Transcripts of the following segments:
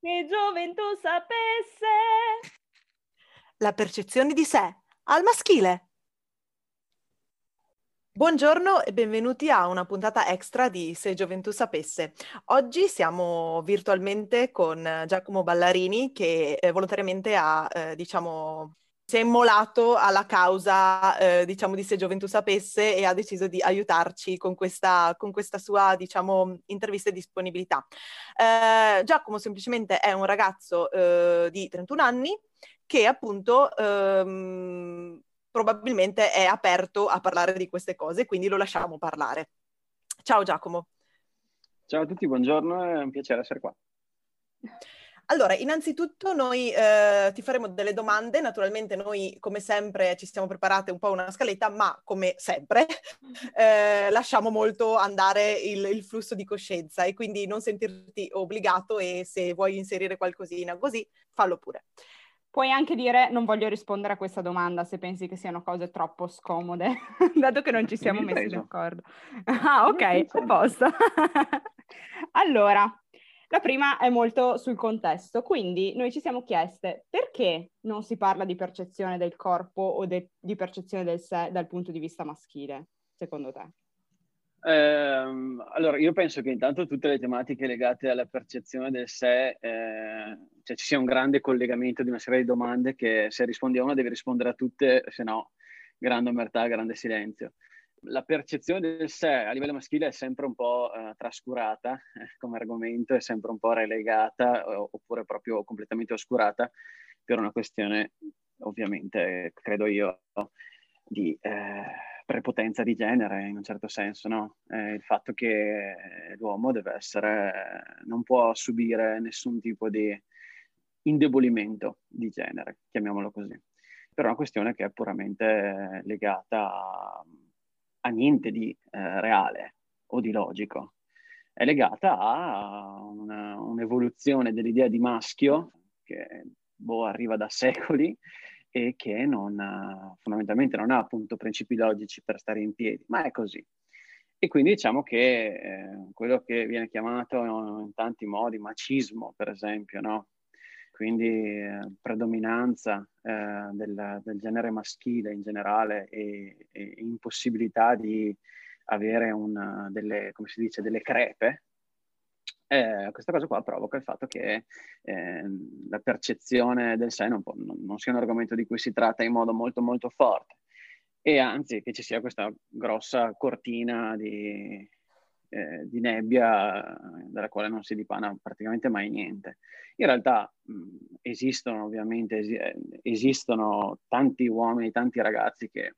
che gioventù sapesse. La percezione di sé al maschile. Buongiorno e benvenuti a una puntata extra di Se Gioventù Sapesse. Oggi siamo virtualmente con Giacomo Ballarini che eh, volontariamente ha, eh, diciamo, si è immolato alla causa, eh, diciamo, di Se Gioventù Sapesse e ha deciso di aiutarci con questa, con questa sua, diciamo, intervista e disponibilità. Eh, Giacomo semplicemente è un ragazzo eh, di 31 anni che appunto ehm, probabilmente è aperto a parlare di queste cose, quindi lo lasciamo parlare. Ciao Giacomo. Ciao a tutti, buongiorno, è un piacere essere qua. Allora, innanzitutto noi eh, ti faremo delle domande, naturalmente noi come sempre ci siamo preparate un po' una scaletta, ma come sempre eh, lasciamo molto andare il, il, flusso di coscienza e quindi non sentirti obbligato e se vuoi inserire qualcosina così, fallo pure. Puoi anche dire non voglio rispondere a questa domanda se pensi che siano cose troppo scomode, dato che non ci siamo messi d'accordo. Ah, ok, a posto. allora, la prima è molto sul contesto, quindi noi ci siamo chieste perché non si parla di percezione del corpo o de- di percezione del sé dal punto di vista maschile, secondo te? Eh, allora, io penso che intanto tutte le tematiche legate alla percezione del sé, eh, cioè ci sia un grande collegamento di una serie di domande che se rispondi a una devi rispondere a tutte, se no grande omertà, grande silenzio la percezione del sé a livello maschile è sempre un po' eh, trascurata eh, come argomento, è sempre un po' relegata eh, oppure proprio completamente oscurata per una questione, ovviamente, credo io, di eh, prepotenza di genere in un certo senso, no? Eh, il fatto che l'uomo deve essere, non può subire nessun tipo di indebolimento di genere, chiamiamolo così, per una questione che è puramente legata a a niente di eh, reale o di logico, è legata a una, un'evoluzione dell'idea di maschio che boh, arriva da secoli e che non, fondamentalmente non ha appunto principi logici per stare in piedi, ma è così. E quindi diciamo che eh, quello che viene chiamato in tanti modi macismo, per esempio, no? Quindi eh, predominanza eh, del, del, genere maschile in generale e, e impossibilità di avere una, delle, come si dice, delle crepe, eh, questa cosa qua provoca il fatto che eh, la percezione del sé non, non, non, sia un argomento di cui si tratta in modo molto molto forte. E anzi che ci sia questa grossa cortina di, eh, di nebbia dalla quale non si dipana praticamente mai niente. In realtà mh, esistono ovviamente, es- eh, esistono tanti uomini, tanti ragazzi che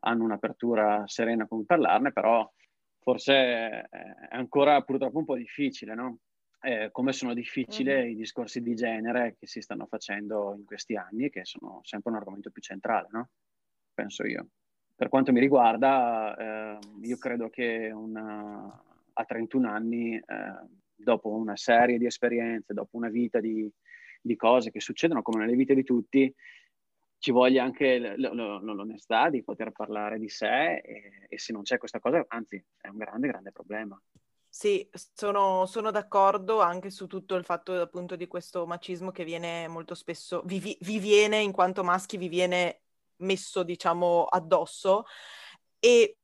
hanno un'apertura serena con parlarne, però forse eh, è ancora purtroppo un po' difficile, no? Eh, come sono difficili mm-hmm. i discorsi di genere che si stanno facendo in questi anni e che sono sempre un argomento più centrale, no? Penso io. Per quanto mi riguarda, eh, io credo che una, a 31 anni, eh, dopo una serie di esperienze, dopo una vita di, di, cose che succedono come nelle vite di tutti, ci voglia anche l- l- l'onestà di poter parlare di sé e, e se non c'è questa cosa, anzi, è un grande, grande problema. Sì, sono, sono, d'accordo anche su tutto il fatto appunto di questo macismo che viene molto spesso, vi, vi viene in quanto maschi, vi viene messo, diciamo, addosso. E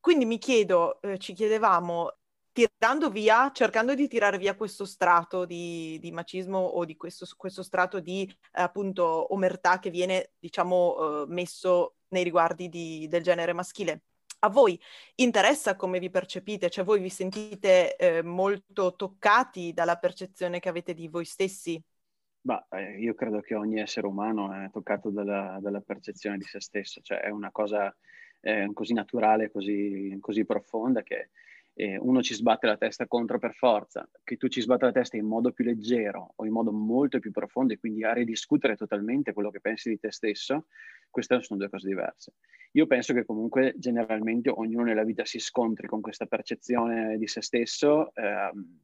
quindi mi chiedo, eh, ci chiedevamo, tirando via, cercando di tirare via questo strato di, di macismo o di questo, questo strato di eh, appunto omertà che viene, diciamo, eh, messo nei riguardi di, del genere maschile. A voi interessa come vi percepite? Cioè voi vi sentite eh, molto toccati dalla percezione che avete di voi stessi? Bah, eh, io credo che ogni essere umano è toccato dalla, dalla percezione di se stesso, cioè è una cosa eh, così naturale, così, così profonda che eh, uno ci sbatte la testa contro per forza, che tu ci sbatta la testa in modo più leggero o in modo molto più profondo e quindi a ridiscutere totalmente quello che pensi di te stesso, queste sono due cose diverse. Io penso che comunque generalmente ognuno nella vita si scontri con questa percezione di se stesso. Ehm,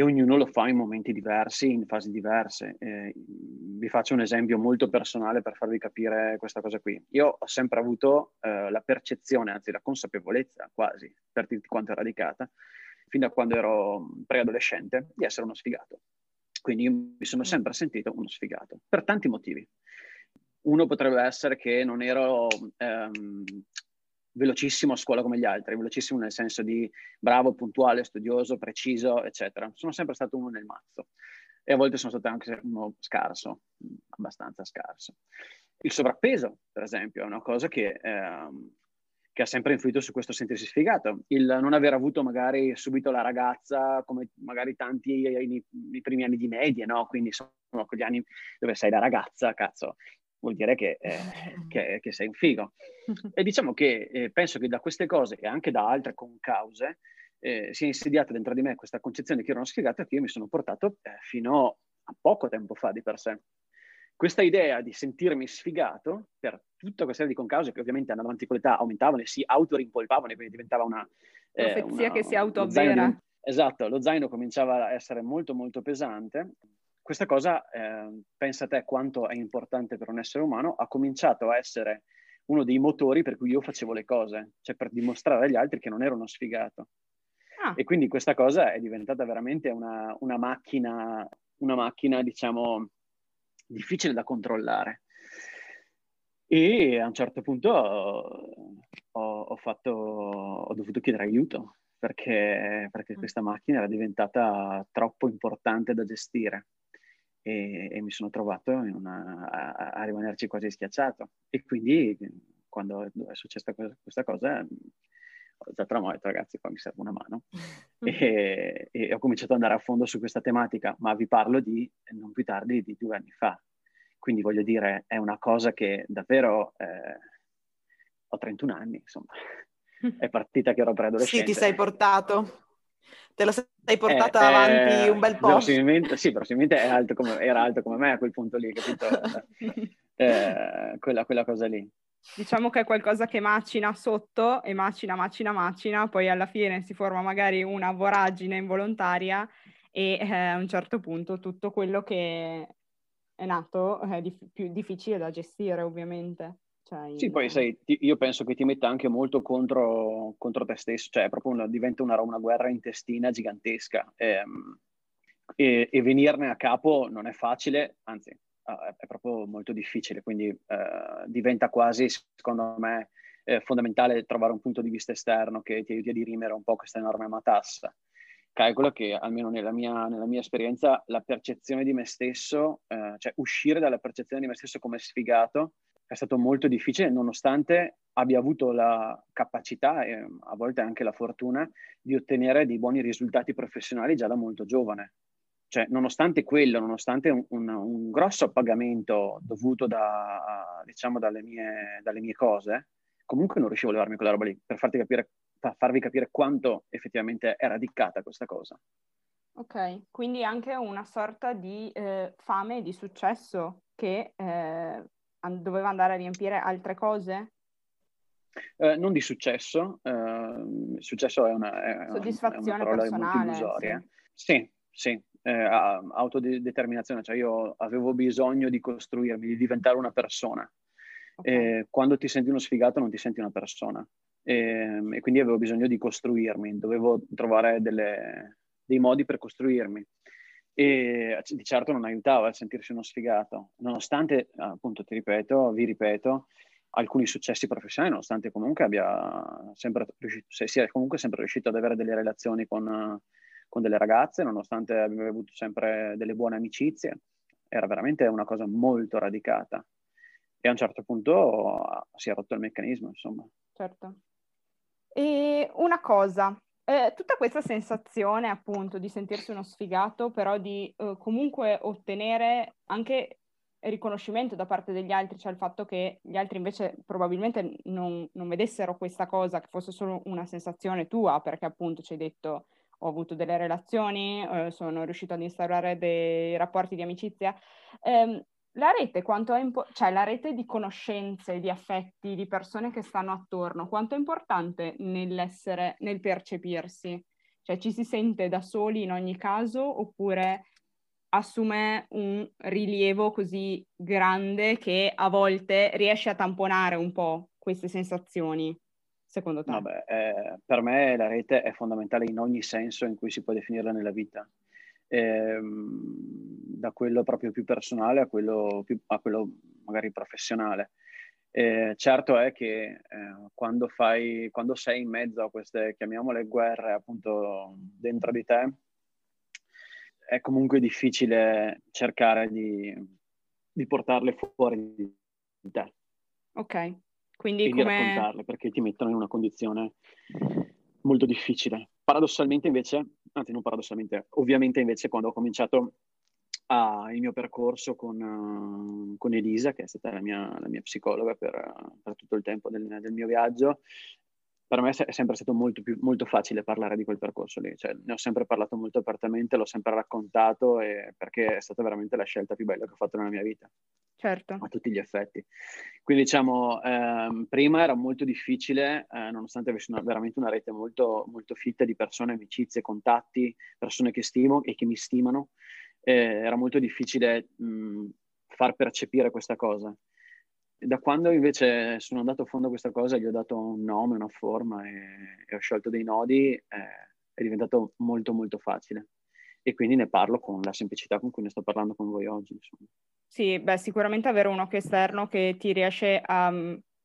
e ognuno lo fa in momenti diversi, in fasi diverse. Eh, vi faccio un esempio molto personale per farvi capire questa cosa qui. Io ho sempre avuto eh, la percezione, anzi la consapevolezza quasi, per dirti quanto è radicata, fin da quando ero preadolescente, di essere uno sfigato. Quindi io mi sono sempre sentito uno sfigato, per tanti motivi. Uno potrebbe essere che non ero ehm, velocissimo a scuola come gli altri, velocissimo nel senso di bravo, puntuale, studioso, preciso, eccetera. Sono sempre stato uno nel mazzo e a volte sono stato anche uno scarso, abbastanza scarso. Il sovrappeso, per esempio, è una cosa che, ehm, che, ha sempre influito su questo sentirsi sfigato. Il non aver avuto magari subito la ragazza, come magari tanti nei, primi anni di medie, no? Quindi sono quegli anni dove sei la ragazza, cazzo, vuol dire che, eh, che, che, sei un figo. E diciamo che eh, penso che da queste cose e anche da altre concause eh, sia insediata dentro di me questa concezione che ero uno sfigato che io mi sono portato eh, fino a poco tempo fa di per sé. Questa idea di sentirmi sfigato per tutta questa serie di concause che ovviamente andando avanti con l'età aumentavano e si autorimpolpavano e quindi diventava una... Eh, Profezia una, che si autoavvera. Esatto, lo zaino cominciava a essere molto molto pesante questa cosa, eh, pensa a te quanto è importante per un essere umano, ha cominciato a essere uno dei motori per cui io facevo le cose, cioè per dimostrare agli altri che non ero uno sfigato. Ah. E quindi questa cosa è diventata veramente una, una, macchina, una macchina, diciamo, difficile da controllare. E a un certo punto ho, ho, fatto, ho dovuto chiedere aiuto perché, perché mm. questa macchina era diventata troppo importante da gestire e, e mi sono trovato una, a, a, rimanerci quasi schiacciato. E quindi quando è successa questa cosa ho me ho detto ragazzi qua mi serve una mano e, e, ho cominciato ad andare a fondo su questa tematica, ma vi parlo di non più tardi di due anni fa. Quindi voglio dire, è una cosa che davvero eh, ho 31 anni, insomma, è partita che ero preadolescente. Sì, ti sei portato te la sei portata eh, avanti eh, un bel po'. Probabilmente, sì, probabilmente alto come, era alto come me a quel punto lì, capito? eh, quella, quella cosa lì. Diciamo che è qualcosa che macina sotto e macina, macina, macina, poi alla fine si forma magari una voragine involontaria e eh, a un certo punto tutto quello che è nato è dif- più difficile da gestire ovviamente. Cioè, sì, poi sai, ti, io penso che ti metta anche molto contro, contro te stesso, cioè proprio una, diventa una, una, guerra intestina gigantesca ehm, e, e, venirne a capo non è facile, anzi è proprio molto difficile, quindi eh, diventa quasi, secondo me, eh, fondamentale trovare un punto di vista esterno che ti aiuti a dirimere un po' questa enorme matassa. Calcolo che, almeno nella mia, nella mia esperienza, la percezione di me stesso, eh, cioè uscire dalla percezione di me stesso come sfigato, è stato molto difficile nonostante abbia avuto la capacità e a volte anche la fortuna di ottenere dei buoni risultati professionali già da molto giovane. Cioè, nonostante quello, nonostante un, un, un grosso appagamento dovuto da, diciamo, dalle mie, dalle mie, cose, comunque non riuscivo a levarmi quella roba lì per capire, per farvi capire quanto effettivamente è radicata questa cosa. Ok, quindi anche una sorta di eh, fame di successo che eh, doveva andare a riempire altre cose? Eh, non di successo, eh, successo è una, è soddisfazione una personale. Sì, sì, sì. Eh, autodeterminazione, cioè io avevo bisogno di costruirmi, di diventare una persona. Okay. quando ti senti uno sfigato non ti senti una persona. E, ehm, e quindi avevo bisogno di costruirmi, dovevo trovare delle, dei modi per costruirmi e di certo non aiutava a sentirsi uno sfigato, nonostante, appunto, ti ripeto, vi ripeto, alcuni successi professionali, nonostante comunque abbia sempre riuscito, sia comunque sempre riuscito ad avere delle relazioni con, con delle ragazze, nonostante abbia avuto sempre delle buone amicizie, era veramente una cosa molto radicata. E a un certo punto si è rotto il meccanismo, insomma. Certo. E una cosa, eh, tutta questa sensazione appunto di sentirsi uno sfigato, però di eh, comunque ottenere anche riconoscimento da parte degli altri, cioè il fatto che gli altri invece probabilmente non, non vedessero questa cosa, che fosse solo una sensazione tua, perché appunto ci hai detto ho avuto delle relazioni, eh, sono riuscito ad instaurare dei rapporti di amicizia. Eh, la rete, quanto è impo- cioè la rete di conoscenze, di affetti, di persone che stanno attorno, quanto è importante nell'essere, nel percepirsi? Cioè ci si sente da soli in ogni caso oppure assume un rilievo così grande che a volte riesce a tamponare un po' queste sensazioni, secondo te? Vabbè, eh, per me la rete è fondamentale in ogni senso in cui si può definirla nella vita ehm, da quello proprio più personale a quello, più, a quello magari professionale. Eh, certo è che eh, quando, fai, quando sei in mezzo a queste, chiamiamole guerre, appunto dentro di te, è comunque difficile cercare di, di portarle fuori di te. Ok, quindi come... raccontarle perché ti mettono in una condizione molto difficile. Paradossalmente invece, anzi non paradossalmente, ovviamente invece quando ho cominciato a, il mio percorso con, uh, con, Elisa, che è stata la mia, la mia psicologa per, per, tutto il tempo del, del, mio viaggio, per me è sempre stato molto, più, molto facile parlare di quel percorso lì, cioè, ne ho sempre parlato molto apertamente, l'ho sempre raccontato perché è stata veramente la scelta più bella che ho fatto nella mia vita. Certo. A tutti gli effetti. Quindi diciamo, ehm, prima era molto difficile, eh, nonostante avessi una, veramente una rete molto, molto fitta di persone, amicizie, contatti, persone che stimo e che mi stimano, eh, era molto difficile mh, far percepire questa cosa. Da quando invece sono andato a fondo a questa cosa, gli ho dato un nome, una forma e, e ho sciolto dei nodi, eh, è diventato molto molto facile. E quindi ne parlo con la semplicità con cui ne sto parlando con voi oggi. Insomma. Sì, beh, sicuramente avere un occhio esterno che ti riesce a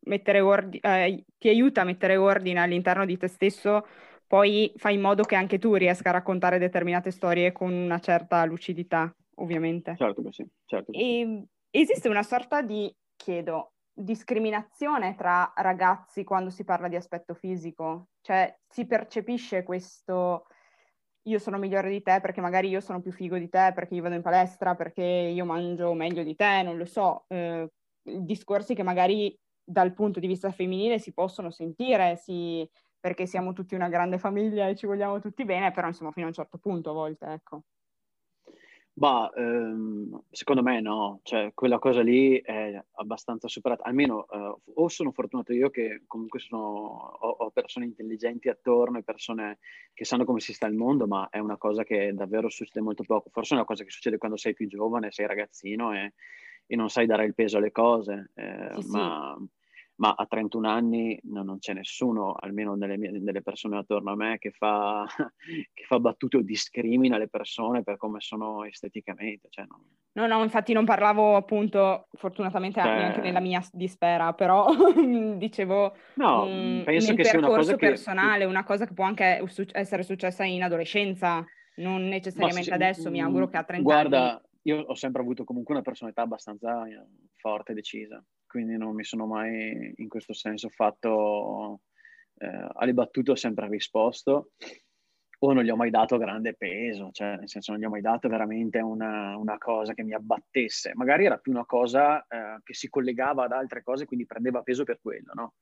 mettere ordine, eh, ti aiuta a mettere ordine all'interno di te stesso poi fai in modo che anche tu riesca a raccontare determinate storie con una certa lucidità, ovviamente. Certo che sì, certo che sì. esiste una sorta di, chiedo, discriminazione tra ragazzi quando si parla di aspetto fisico? Cioè si percepisce questo io sono migliore di te perché magari io sono più figo di te, perché io vado in palestra, perché io mangio meglio di te, non lo so. Eh, discorsi che magari dal punto di vista femminile si possono sentire, si, perché siamo tutti una grande famiglia e ci vogliamo tutti bene, però insomma fino a un certo punto a volte, ecco. Ma ehm, secondo me no, cioè quella cosa lì è abbastanza superata, almeno eh, o sono fortunato io che comunque sono, ho, ho, persone intelligenti attorno e persone che sanno come si sta il mondo, ma è una cosa che davvero succede molto poco, forse è una cosa che succede quando sei più giovane, sei ragazzino e, e non sai dare il peso alle cose, eh, sì, ma... Sì ma a 31 anni no, non c'è nessuno, almeno nelle, mie, nelle persone attorno a me, che fa, che fa, battute o discrimina le persone per come sono esteticamente. Cioè, no. no, no, infatti non parlavo appunto, fortunatamente cioè... neanche nella mia dispera, però dicevo no, um, penso che sia una cosa personale, che... una cosa che può anche essere successa in adolescenza, non necessariamente se, adesso, mi auguro che a 30 guarda, anni... Guarda, io ho sempre avuto comunque una personalità abbastanza eh, forte e decisa quindi non mi sono mai in questo senso fatto eh, alle battute ho sempre risposto o non gli ho mai dato grande peso, cioè nel senso non gli ho mai dato veramente una, una cosa che mi abbattesse, magari era più una cosa eh, che si collegava ad altre cose, quindi prendeva peso per quello, no?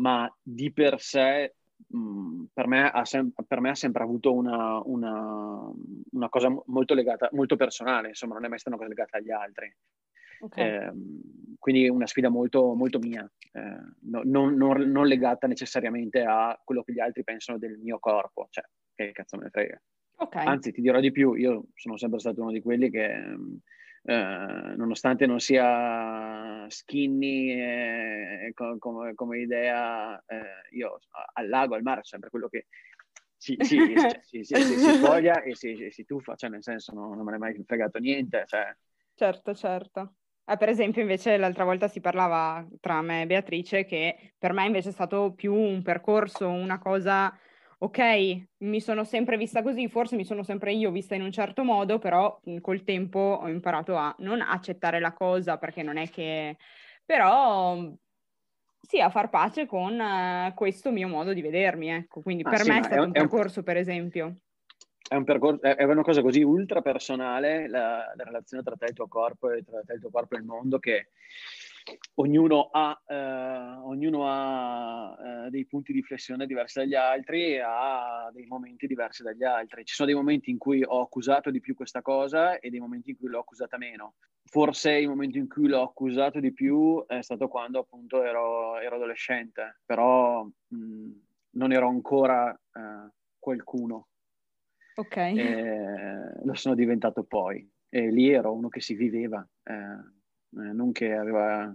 Ma di per sé mh, per, me sem- per, me ha sempre avuto una, una, una cosa molto legata, molto personale, insomma non è mai stata una cosa legata agli altri. Okay. Eh, quindi una sfida molto, molto mia, eh, no, non, non, non, legata necessariamente a quello che gli altri pensano del mio corpo, cioè che cazzo me ne frega. Okay. Anzi, ti dirò di più, io sono sempre stato uno di quelli che, eh, nonostante non sia skinny eh, come, come, come, idea, eh, io al lago, al mare, sempre quello che si, si, si, si, si spoglia e si, si, tuffa, cioè nel senso no, non me ne è mai fregato niente. Cioè. Certo, certo. Eh, per esempio, invece, l'altra volta si parlava tra me e Beatrice che per me invece è stato più un percorso, una cosa, ok, mi sono sempre vista così, forse mi sono sempre io vista in un certo modo, però col tempo ho imparato a non accettare la cosa perché non è che... però sì, a far pace con uh, questo mio modo di vedermi, ecco. Quindi ah, per sì, me è stato è un, un percorso, per esempio è, un percorso, è una cosa così ultra personale la, la, relazione tra te e il tuo corpo e tra te e il tuo corpo e il mondo che ognuno ha, eh, ognuno ha eh, dei punti di flessione diversi dagli altri e ha dei momenti diversi dagli altri. Ci sono dei momenti in cui ho accusato di più questa cosa e dei momenti in cui l'ho accusata meno. Forse il momento in cui l'ho accusato di più è stato quando appunto ero, ero adolescente, però mh, non ero ancora eh, qualcuno Ok. Eh, lo sono diventato poi. E lì ero uno che si viveva, eh, eh, non che aveva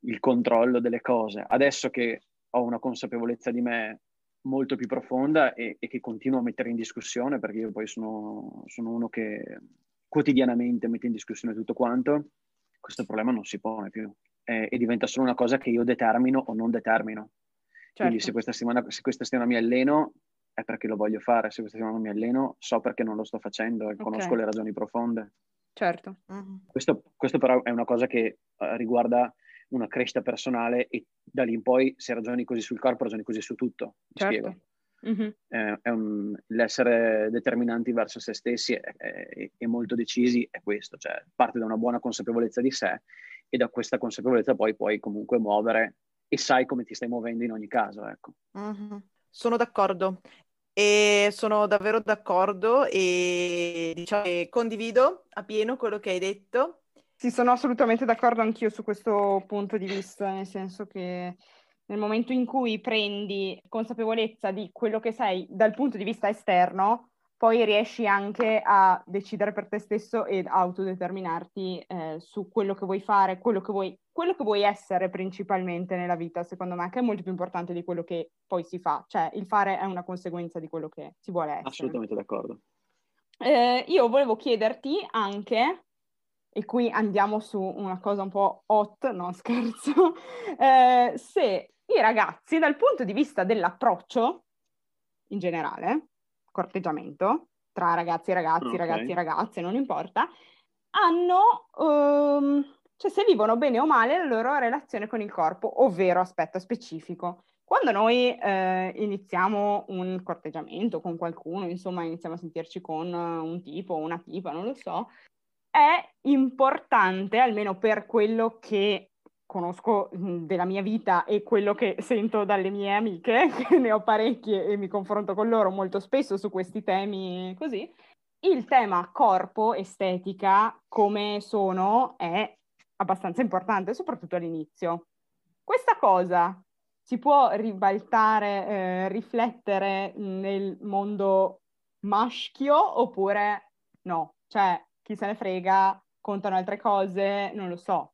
il controllo delle cose. Adesso che ho una consapevolezza di me molto più profonda e, e, che continuo a mettere in discussione, perché io poi sono, sono, uno che quotidianamente mette in discussione tutto quanto, questo problema non si pone più eh, e diventa solo una cosa che io determino o non determino. Certo. Quindi se questa, settimana, se questa settimana mi alleno è perché lo voglio fare, se questa settimana mi alleno so perché non lo sto facendo e okay. conosco le ragioni profonde. Certo. Uh-huh. Questo, questo, però è una cosa che uh, riguarda una crescita personale e da lì in poi se ragioni così sul corpo, ragioni così su tutto. Ti certo. spiego. Mm-hmm. Eh, è un, l'essere determinanti verso se stessi e molto decisi è questo, cioè parte da una buona consapevolezza di sé e da questa consapevolezza poi puoi comunque muovere e sai come ti stai muovendo in ogni caso. Ecco. Mm-hmm. Sono d'accordo e sono davvero d'accordo e diciamo condivido a pieno quello che hai detto. Sì, sono assolutamente d'accordo anch'io su questo punto di vista, nel senso che nel momento in cui prendi consapevolezza di quello che sei dal punto di vista esterno, poi riesci anche a decidere per te stesso ed autodeterminarti eh, su quello che vuoi fare, quello che vuoi, quello che vuoi essere principalmente nella vita, secondo me, che è molto più importante di quello che poi si fa. Cioè, il fare è una conseguenza di quello che si vuole essere. Assolutamente d'accordo. Eh, io volevo chiederti anche e qui andiamo su una cosa un po' hot, no scherzo, eh, se i ragazzi dal punto di vista dell'approccio, in generale, corteggiamento, tra ragazzi e ragazzi, okay. ragazzi e ragazze, non importa, hanno, um, cioè se vivono bene o male la loro relazione con il corpo, ovvero aspetto specifico. Quando noi eh, iniziamo un corteggiamento con qualcuno, insomma iniziamo a sentirci con un tipo o una tipa, non lo so, è importante, almeno per quello che conosco della mia vita e quello che sento dalle mie amiche, che ne ho parecchie e mi confronto con loro molto spesso su questi temi così, il tema corpo, estetica, come sono, è abbastanza importante, soprattutto all'inizio. Questa cosa si può ribaltare, eh, riflettere nel mondo maschio oppure no? Cioè, chi se ne frega, contano altre cose, non lo so.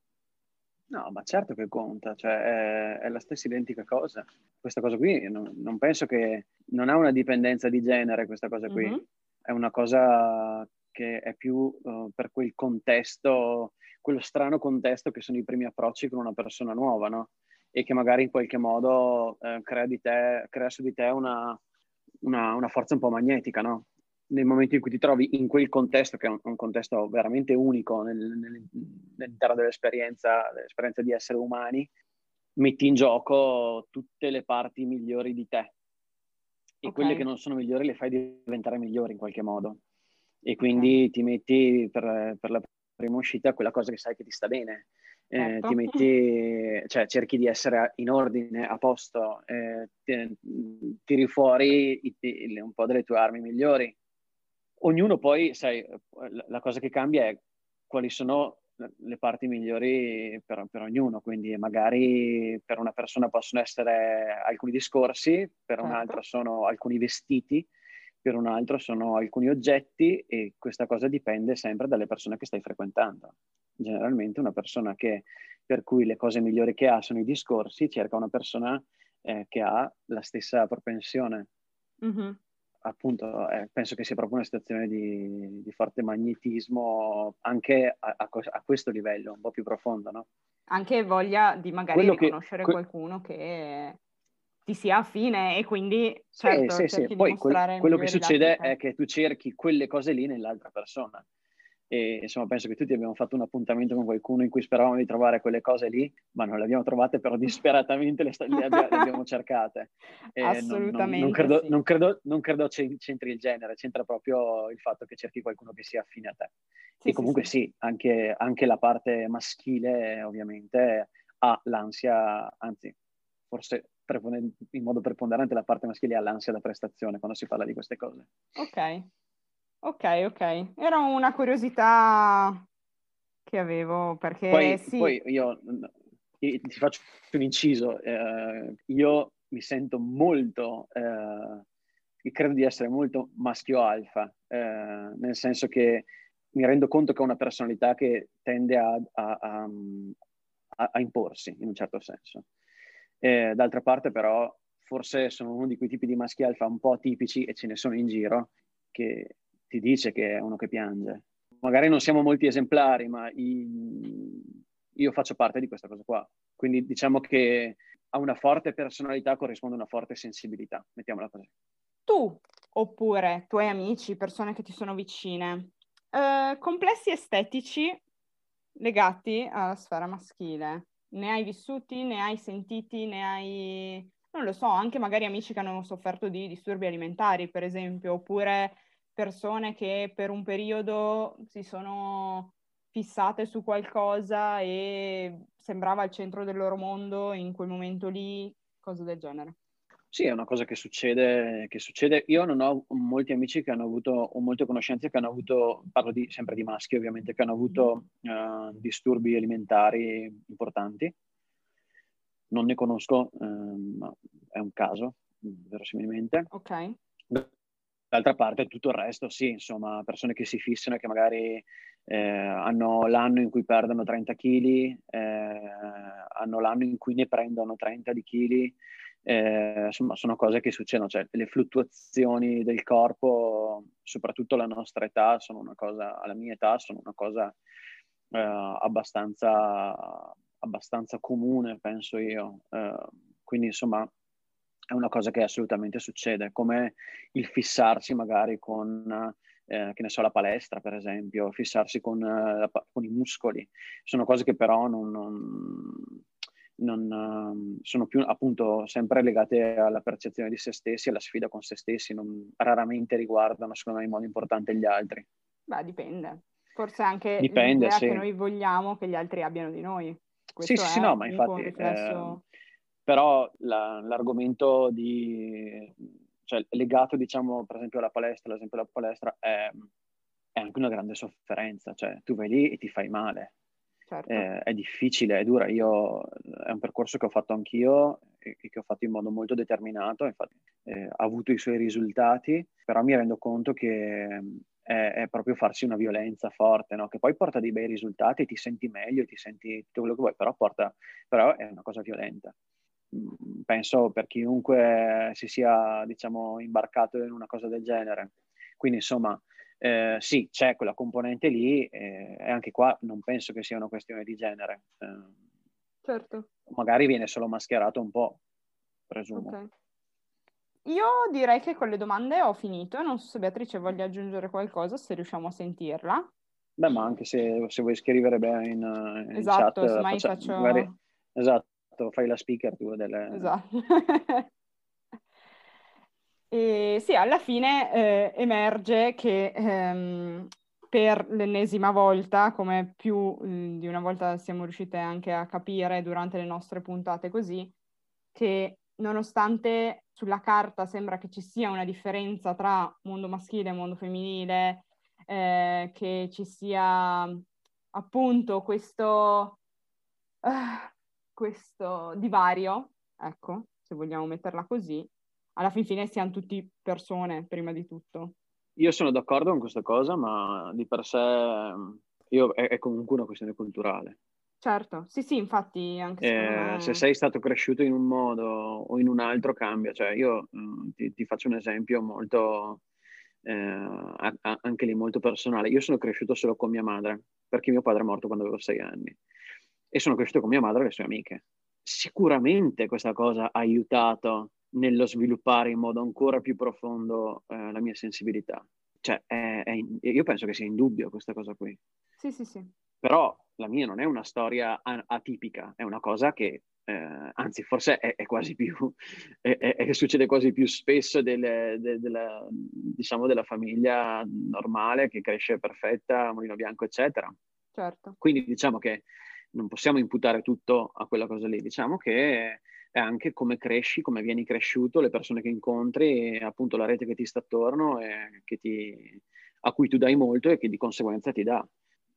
No, ma certo che conta, cioè è, è la stessa identica cosa. Questa cosa qui non, non, penso che non ha una dipendenza di genere questa cosa qui, mm-hmm. è una cosa che è più uh, per quel contesto, quello strano contesto che sono i primi approcci con una persona nuova, no? E che magari in qualche modo uh, crea, te, crea, su di te una, una, una forza un po' magnetica, no? Nel momento in cui ti trovi in quel contesto, che è un, un contesto veramente unico nel, nel, all'interno dell'esperienza, dell'esperienza di essere umani, metti in gioco tutte le parti migliori di te. E okay. quelle che non sono migliori le fai diventare migliori in qualche modo. E quindi okay. ti metti per, per, la prima uscita quella cosa che sai che ti sta bene. Eh, certo. ti metti, cioè cerchi di essere in ordine, a posto, eh, ti, tiri fuori i, un po' delle tue armi migliori ognuno poi, sai, la cosa che cambia è quali sono le parti migliori per, per, ognuno, quindi magari per una persona possono essere alcuni discorsi, per certo. un'altra sono alcuni vestiti, per un altro sono alcuni oggetti e questa cosa dipende sempre dalle persone che stai frequentando. Generalmente una persona che, per cui le cose migliori che ha sono i discorsi, cerca una persona eh, che ha la stessa propensione. Mm-hmm appunto eh, penso che sia proprio una situazione di, di forte magnetismo anche a, a, a, questo livello, un po' più profondo, no? Anche voglia di magari quello riconoscere che, qualcuno che ti sia affine e quindi certo, sì, sì, sì. poi quel, quello che succede è che tu cerchi quelle cose lì nell'altra persona e insomma penso che tutti abbiamo fatto un appuntamento con qualcuno in cui speravamo di trovare quelle cose lì, ma non le abbiamo trovate, però disperatamente le, le, abbiamo, le abbiamo cercate. E Assolutamente. Non, non, credo, sì. non, credo, non, credo, c'entri il genere, c'entra proprio il fatto che cerchi qualcuno che sia affine a te. Sì, e comunque sì, sì anche, anche, la parte maschile ovviamente ha l'ansia, anzi forse in modo preponderante la parte maschile ha l'ansia da prestazione quando si parla di queste cose. Ok, Ok, ok. Era una curiosità che avevo perché poi, sì. Poi io ti faccio un inciso. Eh, io mi sento molto, eh, credo di essere molto maschio alfa, eh, nel senso che mi rendo conto che ho una personalità che tende a, a, a, a imporsi in un certo senso. d'altra parte però forse sono uno di quei tipi di maschi alfa un po' tipici e ce ne sono in giro che ti dice che è uno che piange. Magari non siamo molti esemplari, ma io faccio parte di questa cosa qua. Quindi diciamo che a una forte personalità corrisponde una forte sensibilità, mettiamola così. Tu, oppure tuoi amici, persone che ti sono vicine, eh, complessi estetici legati alla sfera maschile, ne hai vissuti, ne hai sentiti, ne hai, non lo so, anche magari amici che hanno sofferto di disturbi alimentari, per esempio, oppure persone che per un periodo si sono fissate su qualcosa e sembrava il centro del loro mondo in quel momento lì, cose del genere. Sì, è una cosa che succede, che succede. Io non ho molti amici che hanno avuto, o molte conoscenze che hanno avuto, parlo di, sempre di maschi ovviamente, che hanno avuto uh, disturbi alimentari importanti. Non ne conosco, ma è un caso, verosimilmente. Ok. D'altra parte tutto il resto, sì, insomma, persone che si fissano e che magari eh, hanno l'anno in cui perdono 30 kg, eh, hanno l'anno in cui ne prendono 30 di chili, eh, insomma, sono cose che succedono, cioè le fluttuazioni del corpo, soprattutto alla nostra età, sono una cosa, alla mia età, sono una cosa eh, abbastanza, abbastanza comune, penso io. Eh, quindi, insomma, è una cosa che assolutamente succede, come il fissarsi magari con, eh, che ne so, la palestra, per esempio, fissarsi con, eh, con i muscoli. Sono cose che però non, non, non um, sono più appunto sempre legate alla percezione di se stessi, alla sfida con se stessi, non, raramente riguardano, secondo me, in modo importante gli altri. Beh, dipende. Forse anche dipende, l'idea sì. che noi vogliamo che gli altri abbiano di noi. Questo sì, sì, no, ma infatti... Riflesso... Eh, però la, l'argomento di, cioè, legato, diciamo, per esempio alla palestra, l'esempio della palestra, è, è, anche una grande sofferenza, cioè tu vai lì e ti fai male. Certo. Eh, è difficile, è dura. Io, è un percorso che ho fatto anch'io e che ho fatto in modo molto determinato, infatti eh, ha avuto i suoi risultati, però mi rendo conto che è, è proprio farsi una violenza forte, no? che poi porta dei bei risultati, ti senti meglio, ti senti tutto quello che vuoi, però, porta, però è una cosa violenta. Penso per chiunque si sia diciamo imbarcato in una cosa del genere. Quindi insomma eh, sì c'è quella componente lì eh, e anche qua non penso che sia una questione di genere. Eh, certo. magari viene solo mascherato un po' presumo. Okay. io direi che con le domande ho finito. Non so se Beatrice voglia aggiungere qualcosa se riusciamo a sentirla. Beh ma anche se, se vuoi scrivere bene in, in esatto, chat faccia, faccio... magari, esatto Esatto, fai la speaker tu delle... Esatto. e sì, alla fine eh, emerge che ehm, per l'ennesima volta, come più mh, mm, di una volta siamo riuscite anche a capire durante le nostre puntate così, che nonostante sulla carta sembra che ci sia una differenza tra mondo maschile e mondo femminile, eh, che ci sia appunto questo... Uh, questo divario, ecco, se vogliamo metterla così, alla fin fine siamo tutti persone, prima di tutto. Io sono d'accordo con questa cosa, ma di per sé io, è, è, comunque una questione culturale. Certo, sì, sì, infatti anche eh, me... Se sei stato cresciuto in un modo o in un altro cambia. Cioè, io mh, mm, ti, ti, faccio un esempio molto, eh, anche lì molto personale. Io sono cresciuto solo con mia madre, perché mio padre è morto quando avevo sei anni e sono cresciuto con mia madre e le sue amiche. Sicuramente questa cosa ha aiutato nello sviluppare in modo ancora più profondo eh, la mia sensibilità. Cioè, è, è, io penso che sia indubbio questa cosa qui. Sì, sì, sì. Però la mia non è una storia atipica, è una cosa che, eh, anzi, forse è, è quasi più, è, succede quasi più spesso delle, de, della, diciamo, della famiglia normale che cresce perfetta, mulino bianco, eccetera. Certo. Quindi diciamo che non possiamo imputare tutto a quella cosa lì, diciamo che è anche come cresci, come vieni cresciuto, le persone che incontri, appunto la rete che ti sta attorno e ti, a cui tu dai molto e che di conseguenza ti dà.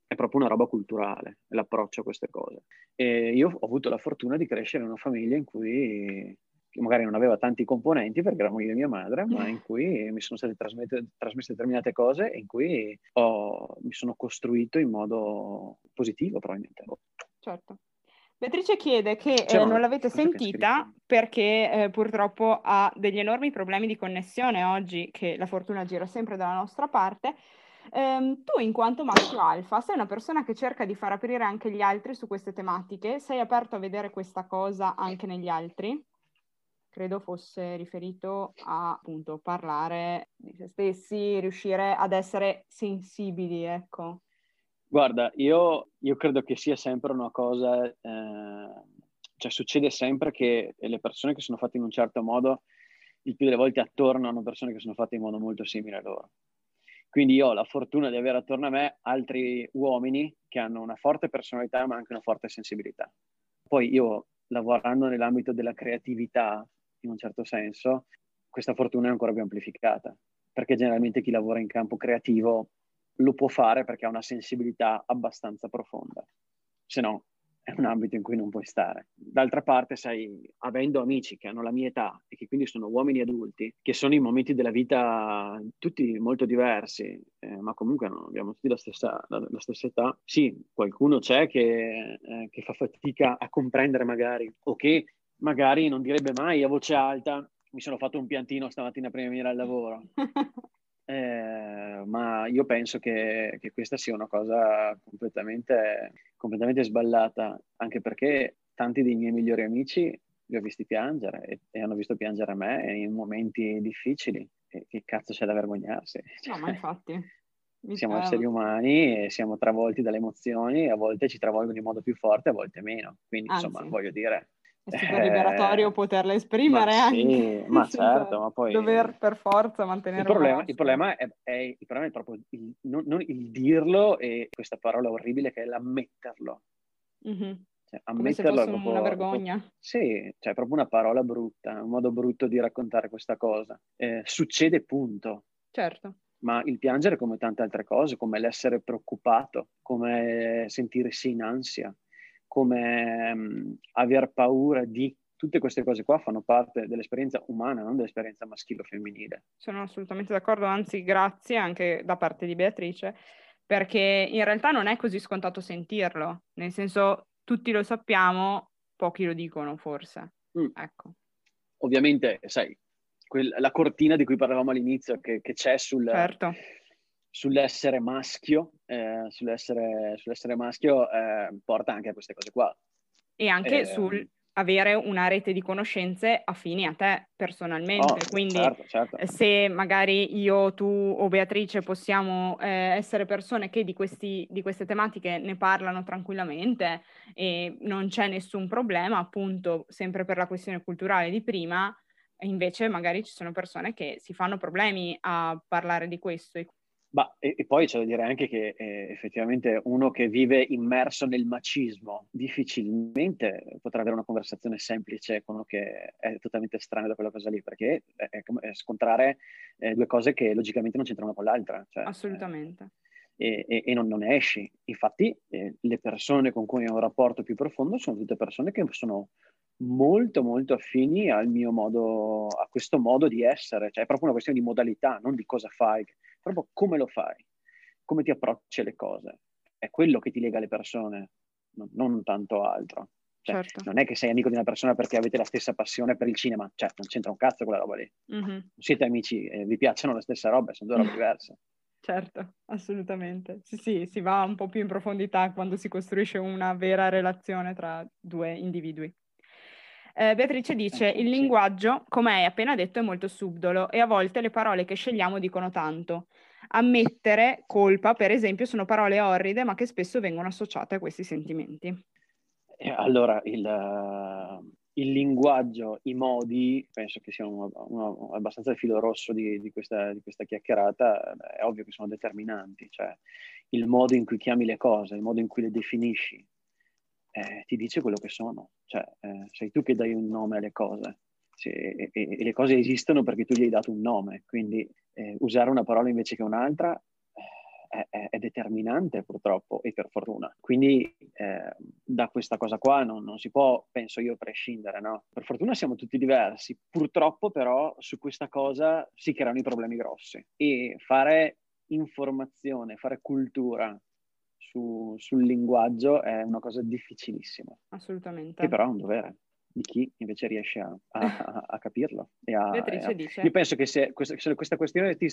È proprio una roba culturale l'approccio a queste cose. E io ho avuto la fortuna di crescere in una famiglia in cui magari non aveva tanti componenti perché eravamo io e mia madre, ma in cui mi sono state trasmesse determinate cose e in cui ho, mi sono costruito in modo positivo probabilmente. Certo. Beatrice chiede che eh, non l'avete sentita perché eh, purtroppo ha degli enormi problemi di connessione oggi, che la fortuna gira sempre dalla nostra parte. Um, tu, in quanto maschio alfa, sei una persona che cerca di far aprire anche gli altri su queste tematiche. Sei aperto a vedere questa cosa anche negli altri? Credo fosse riferito a appunto parlare di se stessi, riuscire ad essere sensibili, ecco. Guarda, io, io, credo che sia sempre una cosa, eh, cioè succede sempre che le persone che sono fatte in un certo modo, il più delle volte attorno hanno persone che sono fatte in modo molto simile a loro. Quindi io ho la fortuna di avere attorno a me altri uomini che hanno una forte personalità ma anche una forte sensibilità. Poi io, lavorando nell'ambito della creatività, in un certo senso, questa fortuna è ancora più amplificata, perché generalmente chi lavora in campo creativo lo può fare perché ha una sensibilità abbastanza profonda, se no è un ambito in cui non puoi stare. D'altra parte, sai, avendo amici che hanno la mia età e che quindi sono uomini adulti, che sono in momenti della vita tutti molto diversi, eh, ma comunque no, abbiamo tutti la stessa, la, la stessa, età, sì, qualcuno c'è che, eh, che fa fatica a comprendere magari, o che magari non direbbe mai a voce alta mi sono fatto un piantino stamattina prima di venire al lavoro. Eh, ma io penso che, che, questa sia una cosa completamente, completamente, sballata, anche perché tanti dei miei migliori amici li ho visti piangere e, e hanno visto piangere me in momenti difficili. E che cazzo c'è da vergognarsi? No, ma infatti. siamo esseri umani e siamo travolti dalle emozioni, a volte ci travolgono in modo più forte, a volte meno. Quindi, Anzi. insomma, voglio dire, è super liberatorio eh, poterla esprimere ma anche. Sì, ma certo, ma poi... Dover per forza mantenere... Il problema, il problema, è, è, il problema è proprio il, non, non il, dirlo e questa parola orribile che è l'ammetterlo. Mm-hmm. Cioè, ammetterlo è proprio, una vergogna. Proprio, sì, cioè è proprio una parola brutta, un modo brutto di raccontare questa cosa. Eh, succede punto. Certo. Ma il piangere come tante altre cose, come l'essere preoccupato, come sentirsi in ansia, come um, aver paura di tutte queste cose qua fanno parte dell'esperienza umana, non dell'esperienza maschile o femminile. Sono assolutamente d'accordo, anzi grazie anche da parte di Beatrice, perché in realtà non è così scontato sentirlo, nel senso tutti lo sappiamo, pochi lo dicono forse. Mm. Ecco. Ovviamente, sai, quel, la cortina di cui parlavamo all'inizio che, che c'è sul, certo sull'essere maschio, eh, sull'essere, sull'essere, maschio eh, porta anche a queste cose qua. E anche eh, sul avere una rete di conoscenze affini a te personalmente. Oh, Quindi certo, certo. se magari io, tu o Beatrice possiamo eh, essere persone che di, questi, di, queste tematiche ne parlano tranquillamente e non c'è nessun problema, appunto, sempre per la questione culturale di prima, invece magari ci sono persone che si fanno problemi a parlare di questo Bah, e, e, poi c'è da dire anche che eh, effettivamente uno che vive immerso nel macismo difficilmente potrà avere una conversazione semplice con uno che è totalmente strano da quella cosa lì, perché è, è come scontrare eh, due cose che logicamente non c'entrano con l'altra. Cioè, Assolutamente. Eh, e, e non, non, ne esci. Infatti eh, le persone con cui ho un rapporto più profondo sono tutte persone che sono molto molto affini al mio modo, a questo modo di essere, cioè è proprio una questione di modalità, non di cosa fai proprio come lo fai, come ti approcci alle cose. È quello che ti lega alle persone, non, non tanto altro. Cioè, certo. Non è che sei amico di una persona perché avete la stessa passione per il cinema, cioè non c'entra un cazzo quella roba lì. Mm-hmm. Siete amici e vi piacciono le stesse robe, sono due robe diverse. Certo, assolutamente. Sì, sì, si va un po' più in profondità quando si costruisce una vera relazione tra due individui. Eh, Beatrice dice: Il linguaggio, come hai appena detto, è molto subdolo e a volte le parole che scegliamo dicono tanto. Ammettere, colpa, per esempio, sono parole orride, ma che spesso vengono associate a questi sentimenti. Eh, allora, il, uh, il, linguaggio, i modi, penso che sia uno, uno, abbastanza il filo rosso di, di, questa, di, questa, chiacchierata, è ovvio che sono determinanti, cioè il modo in cui chiami le cose, il modo in cui le definisci, eh, ti dice quello che sono. Cioè, eh, sei tu che dai un nome alle cose. Se, e, e, le cose esistono perché tu gli hai dato un nome. Quindi eh, usare una parola invece che un'altra eh, è, è, determinante purtroppo e per fortuna. Quindi eh, da questa cosa qua non, non, si può, penso io, prescindere. No? Per fortuna siamo tutti diversi. Purtroppo però su questa cosa si creano i problemi grossi. E fare informazione, fare cultura su, sul linguaggio è una cosa difficilissima. Assolutamente. Che però è un dovere di chi invece riesce a, a, a capirlo. E a, Beatrice a, dice. Io penso che se questa, se questa questione ti...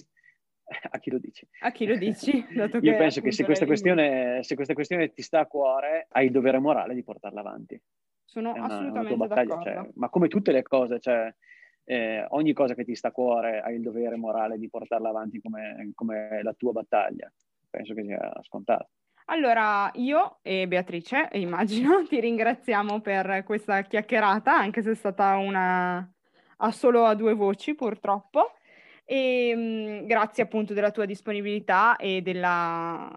A chi lo dici? A chi lo dici? io penso che se questa, questione, se questa, questione, ti sta a cuore, hai il dovere morale di portarla avanti. Sono una, assolutamente battaglia, cioè, ma come tutte le cose, cioè, eh, ogni cosa che ti sta a cuore hai il dovere morale di portarla avanti come, come la tua battaglia. Penso che sia scontato. Allora, io e Beatrice, immagino, ti ringraziamo per questa chiacchierata, anche se è stata una a solo a due voci, purtroppo. E mh, grazie appunto della tua disponibilità e della,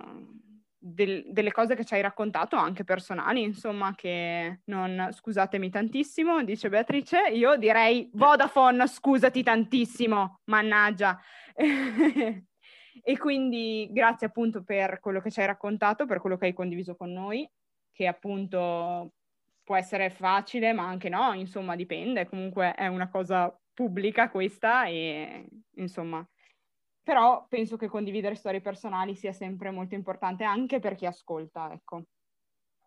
del, delle cose che ci hai raccontato, anche personali, insomma, che non scusatemi tantissimo, dice Beatrice. Io direi Vodafone, scusati tantissimo, mannaggia. E quindi grazie appunto per quello che ci hai raccontato, per quello che hai condiviso con noi, che appunto può essere facile, ma anche no, insomma dipende, comunque è una cosa pubblica questa e insomma, però penso che condividere storie personali sia sempre molto importante anche per chi ascolta, ecco,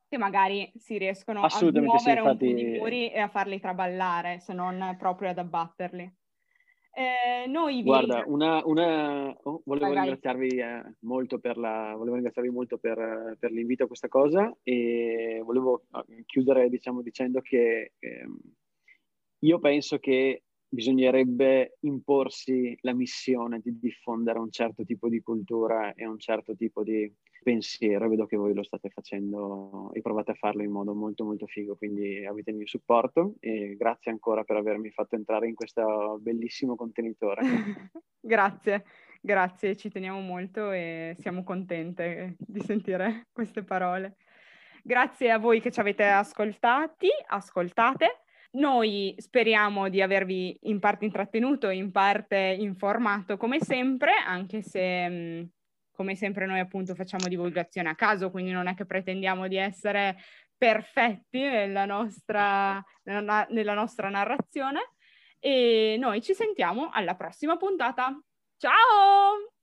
che magari si riescono a muovere sì, infatti... un po' di muri e a farli traballare, se non proprio ad abbatterli. Eh, noi Guarda, una, una... Oh, volevo, vai, ringraziarvi, eh, molto per la... volevo ringraziarvi molto per, per, l'invito a questa cosa e volevo ah, chiudere diciamo, dicendo che eh, io penso che bisognerebbe imporsi la missione di diffondere un certo tipo di cultura e un certo tipo di pensiero. Vedo che voi lo state facendo e provate a farlo in modo molto molto figo, quindi avete il mio supporto e grazie ancora per avermi fatto entrare in questo bellissimo contenitore. grazie, grazie, ci teniamo molto e siamo contente di sentire queste parole. Grazie a voi che ci avete ascoltati, ascoltate. Noi speriamo di avervi in parte intrattenuto, in parte informato come sempre, anche se mm, come sempre noi appunto facciamo divulgazione a caso, quindi non è che pretendiamo di essere perfetti nella nostra, nella nostra narrazione. E noi ci sentiamo alla prossima puntata. Ciao!